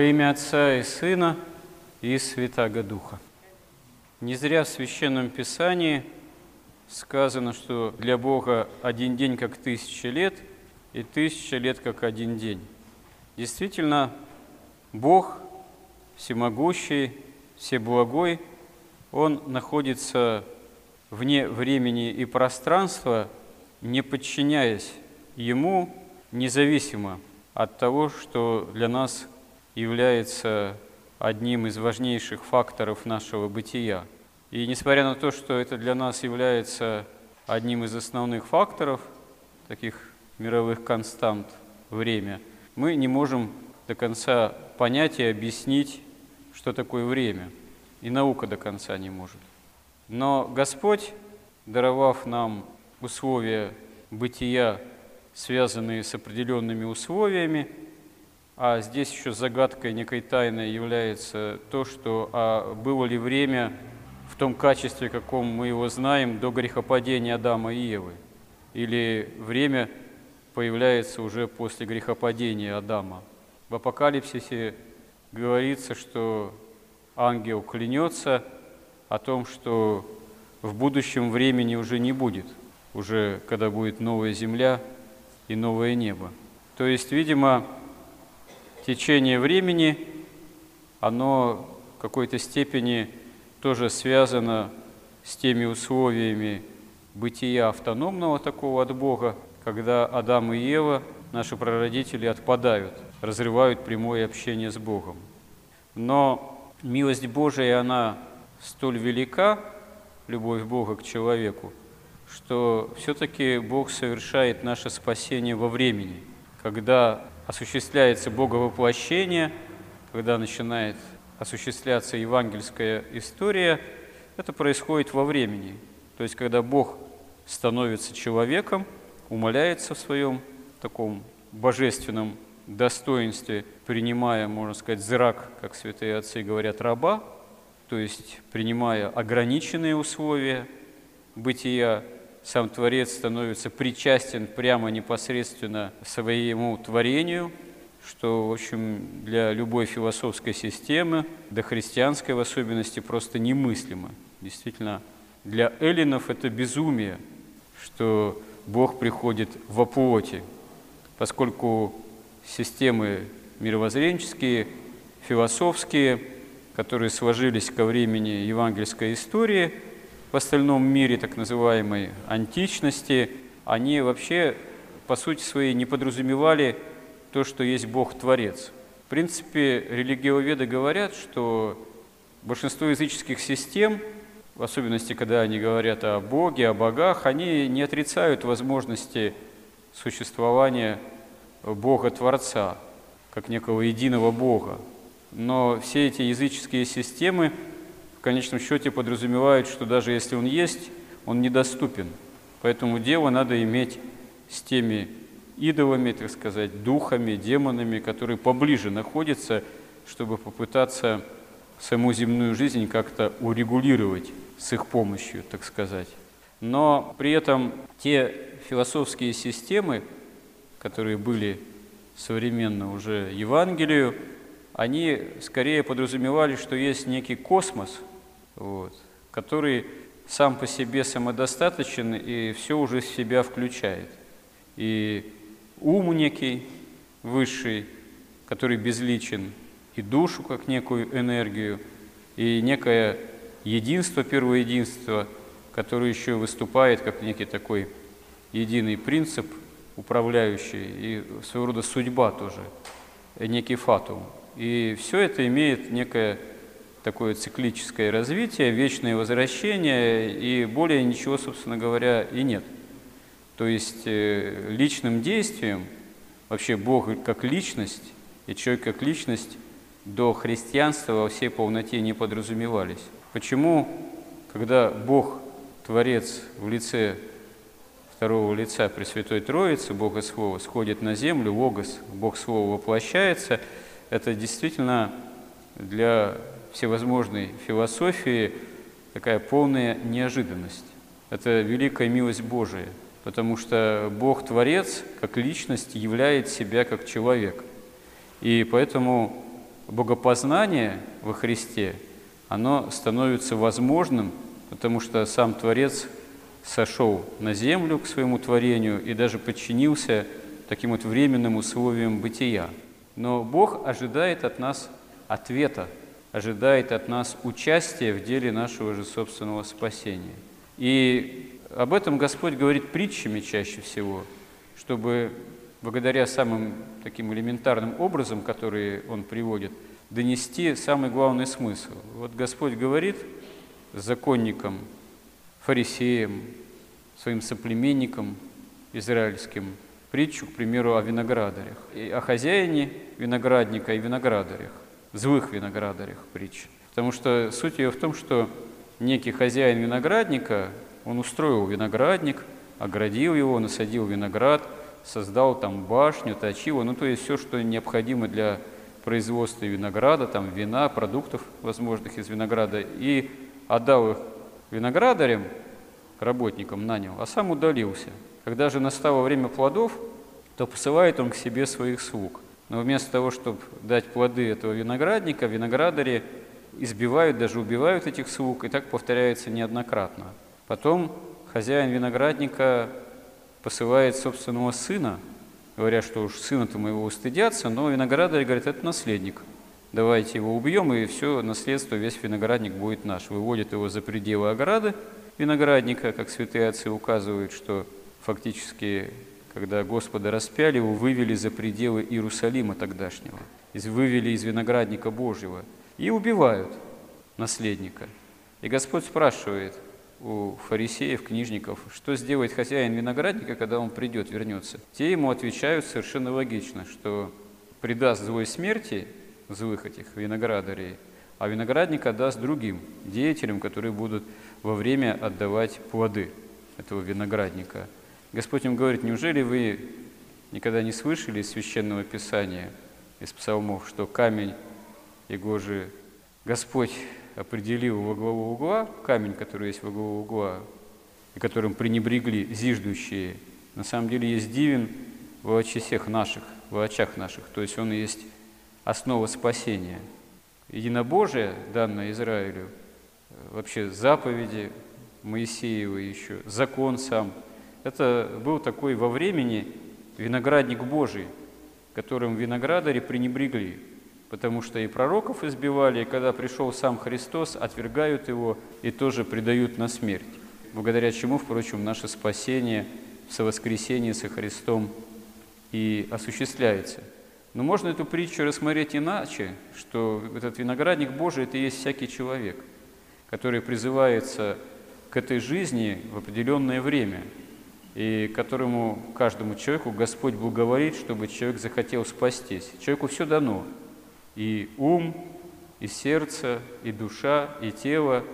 Во имя Отца и Сына и Святаго Духа. Не зря в Священном Писании сказано, что для Бога один день как тысяча лет, и тысяча лет как один день. Действительно, Бог всемогущий, всеблагой, Он находится вне времени и пространства, не подчиняясь Ему, независимо от того, что для нас является одним из важнейших факторов нашего бытия. И несмотря на то, что это для нас является одним из основных факторов, таких мировых констант, время, мы не можем до конца понять и объяснить, что такое время. И наука до конца не может. Но Господь, даровав нам условия бытия, связанные с определенными условиями, а здесь еще загадкой некой тайной является то, что а было ли время в том качестве, каком мы его знаем, до грехопадения Адама и Евы, или время появляется уже после грехопадения Адама. В Апокалипсисе говорится, что ангел клянется о том, что в будущем времени уже не будет, уже когда будет новая земля и новое небо. То есть, видимо, течение времени, оно в какой-то степени тоже связано с теми условиями бытия автономного такого от Бога, когда Адам и Ева, наши прародители, отпадают, разрывают прямое общение с Богом. Но милость Божия, она столь велика, любовь Бога к человеку, что все-таки Бог совершает наше спасение во времени, когда осуществляется Боговоплощение, когда начинает осуществляться евангельская история, это происходит во времени. То есть, когда Бог становится человеком, умоляется в своем таком божественном достоинстве, принимая, можно сказать, зрак, как святые отцы говорят, раба, то есть принимая ограниченные условия бытия, сам Творец становится причастен прямо непосредственно своему творению, что, в общем, для любой философской системы, до христианской в особенности, просто немыслимо. Действительно, для эллинов это безумие, что Бог приходит во плоти, поскольку системы мировоззренческие, философские, которые сложились ко времени евангельской истории – в остальном мире, так называемой античности, они вообще, по сути своей, не подразумевали то, что есть Бог-творец. В принципе, религиоведы говорят, что большинство языческих систем, в особенности, когда они говорят о Боге, о богах, они не отрицают возможности существования Бога-творца, как некого единого Бога. Но все эти языческие системы в конечном счете подразумевают, что даже если он есть, он недоступен. Поэтому дело надо иметь с теми идолами, так сказать, духами, демонами, которые поближе находятся, чтобы попытаться саму земную жизнь как-то урегулировать с их помощью, так сказать. Но при этом те философские системы, которые были современно уже Евангелию, они скорее подразумевали, что есть некий космос – вот, который сам по себе самодостаточен и все уже в себя включает. И ум некий высший, который безличен, и душу как некую энергию, и некое единство, первое единство, которое еще выступает как некий такой единый принцип, управляющий, и своего рода судьба тоже, некий фатум. И все это имеет некое такое циклическое развитие, вечное возвращение, и более ничего, собственно говоря, и нет. То есть э, личным действием, вообще Бог как личность и человек как личность до христианства во всей полноте не подразумевались. Почему, когда Бог, Творец в лице второго лица Пресвятой Троицы, Бога Слова, сходит на землю, Логос, Бог Слова воплощается, это действительно для всевозможной философии такая полная неожиданность. Это великая милость Божия, потому что Бог-творец, как личность, являет себя как человек. И поэтому богопознание во Христе, оно становится возможным, потому что сам Творец сошел на землю к своему творению и даже подчинился таким вот временным условиям бытия. Но Бог ожидает от нас ответа, ожидает от нас участия в деле нашего же собственного спасения. И об этом Господь говорит притчами чаще всего, чтобы благодаря самым таким элементарным образом, которые Он приводит, донести самый главный смысл. Вот Господь говорит законникам, фарисеям, своим соплеменникам израильским притчу, к примеру, о виноградарях, и о хозяине виноградника и виноградарях, злых виноградарях притч. Потому что суть ее в том, что некий хозяин виноградника, он устроил виноградник, оградил его, насадил виноград, создал там башню, точило, ну то есть все, что необходимо для производства винограда, там вина, продуктов возможных из винограда, и отдал их виноградарям, работникам нанял, а сам удалился. Когда же настало время плодов, то посылает он к себе своих слуг. Но вместо того, чтобы дать плоды этого виноградника, виноградари избивают, даже убивают этих слуг, и так повторяется неоднократно. Потом хозяин виноградника посылает собственного сына, говоря, что уж сына-то моего устыдятся, но виноградарь говорит, это наследник, давайте его убьем, и все наследство, весь виноградник будет наш. Выводит его за пределы ограды виноградника, как святые отцы указывают, что фактически, когда Господа распяли, его вывели за пределы Иерусалима тогдашнего, вывели из виноградника Божьего и убивают наследника. И Господь спрашивает у фарисеев, книжников, что сделает хозяин виноградника, когда он придет, вернется. Те ему отвечают совершенно логично, что предаст злой смерти злых этих виноградарей, а виноградник отдаст другим деятелям, которые будут во время отдавать плоды этого виноградника – Господь им говорит, неужели вы никогда не слышали из Священного Писания, из псалмов, что камень его же Господь определил во главу угла, камень, который есть во главу угла, и которым пренебрегли зиждущие, на самом деле есть дивен в очах наших, в очах наших, то есть он есть основа спасения. Единобожие, данное Израилю, вообще заповеди Моисеева еще, закон сам – это был такой во времени виноградник Божий, которым виноградари пренебрегли, потому что и пророков избивали, и когда пришел сам Христос, отвергают его и тоже предают на смерть, благодаря чему, впрочем, наше спасение в совоскресении со Христом и осуществляется. Но можно эту притчу рассмотреть иначе, что этот виноградник Божий – это и есть всякий человек, который призывается к этой жизни в определенное время – и которому каждому человеку Господь благоволит, чтобы человек захотел спастись. Человеку все дано. И ум, и сердце, и душа, и тело,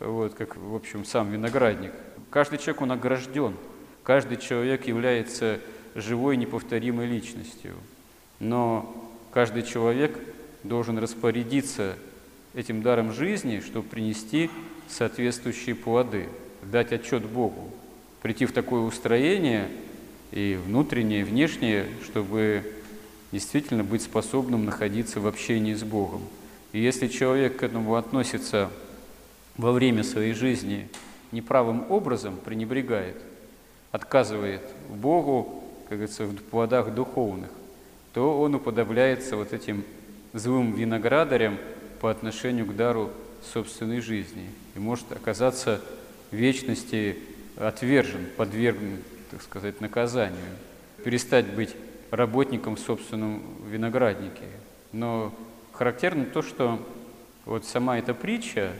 вот, как, в общем, сам виноградник. Каждый человек, он огражден. Каждый человек является живой, неповторимой личностью. Но каждый человек должен распорядиться этим даром жизни, чтобы принести соответствующие плоды, дать отчет Богу прийти в такое устроение и внутреннее, и внешнее, чтобы действительно быть способным находиться в общении с Богом. И если человек к этому относится во время своей жизни неправым образом, пренебрегает, отказывает Богу, как говорится, в плодах духовных, то он уподобляется вот этим злым виноградарям по отношению к дару собственной жизни и может оказаться в вечности отвержен, подвергнут, так сказать, наказанию, перестать быть работником в собственном винограднике. Но характерно то, что вот сама эта притча,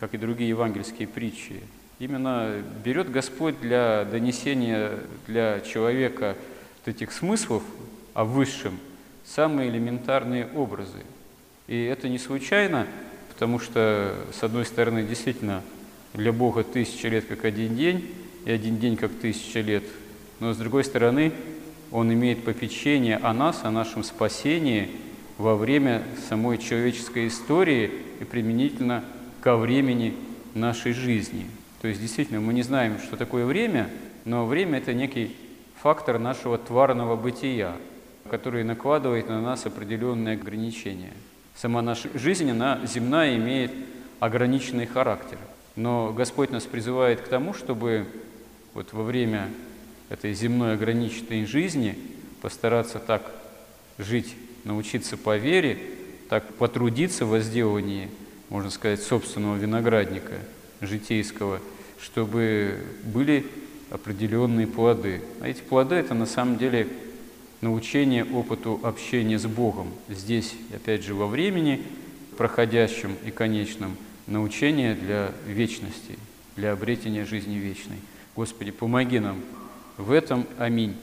как и другие евангельские притчи, именно берет Господь для донесения для человека вот этих смыслов о высшем самые элементарные образы. И это не случайно, потому что, с одной стороны, действительно, для Бога тысяча лет как один день, и один день как тысяча лет. Но с другой стороны, Он имеет попечение о нас, о нашем спасении во время самой человеческой истории и применительно ко времени нашей жизни. То есть действительно мы не знаем, что такое время, но время – это некий фактор нашего тварного бытия, который накладывает на нас определенные ограничения. Сама наша жизнь, она земная, имеет ограниченный характер. Но Господь нас призывает к тому, чтобы вот во время этой земной ограниченной жизни постараться так жить, научиться по вере, так потрудиться в возделывании, можно сказать, собственного виноградника житейского, чтобы были определенные плоды. А эти плоды – это на самом деле научение опыту общения с Богом. Здесь, опять же, во времени, проходящем и конечном, научение для вечности, для обретения жизни вечной. Господи, помоги нам в этом. Аминь.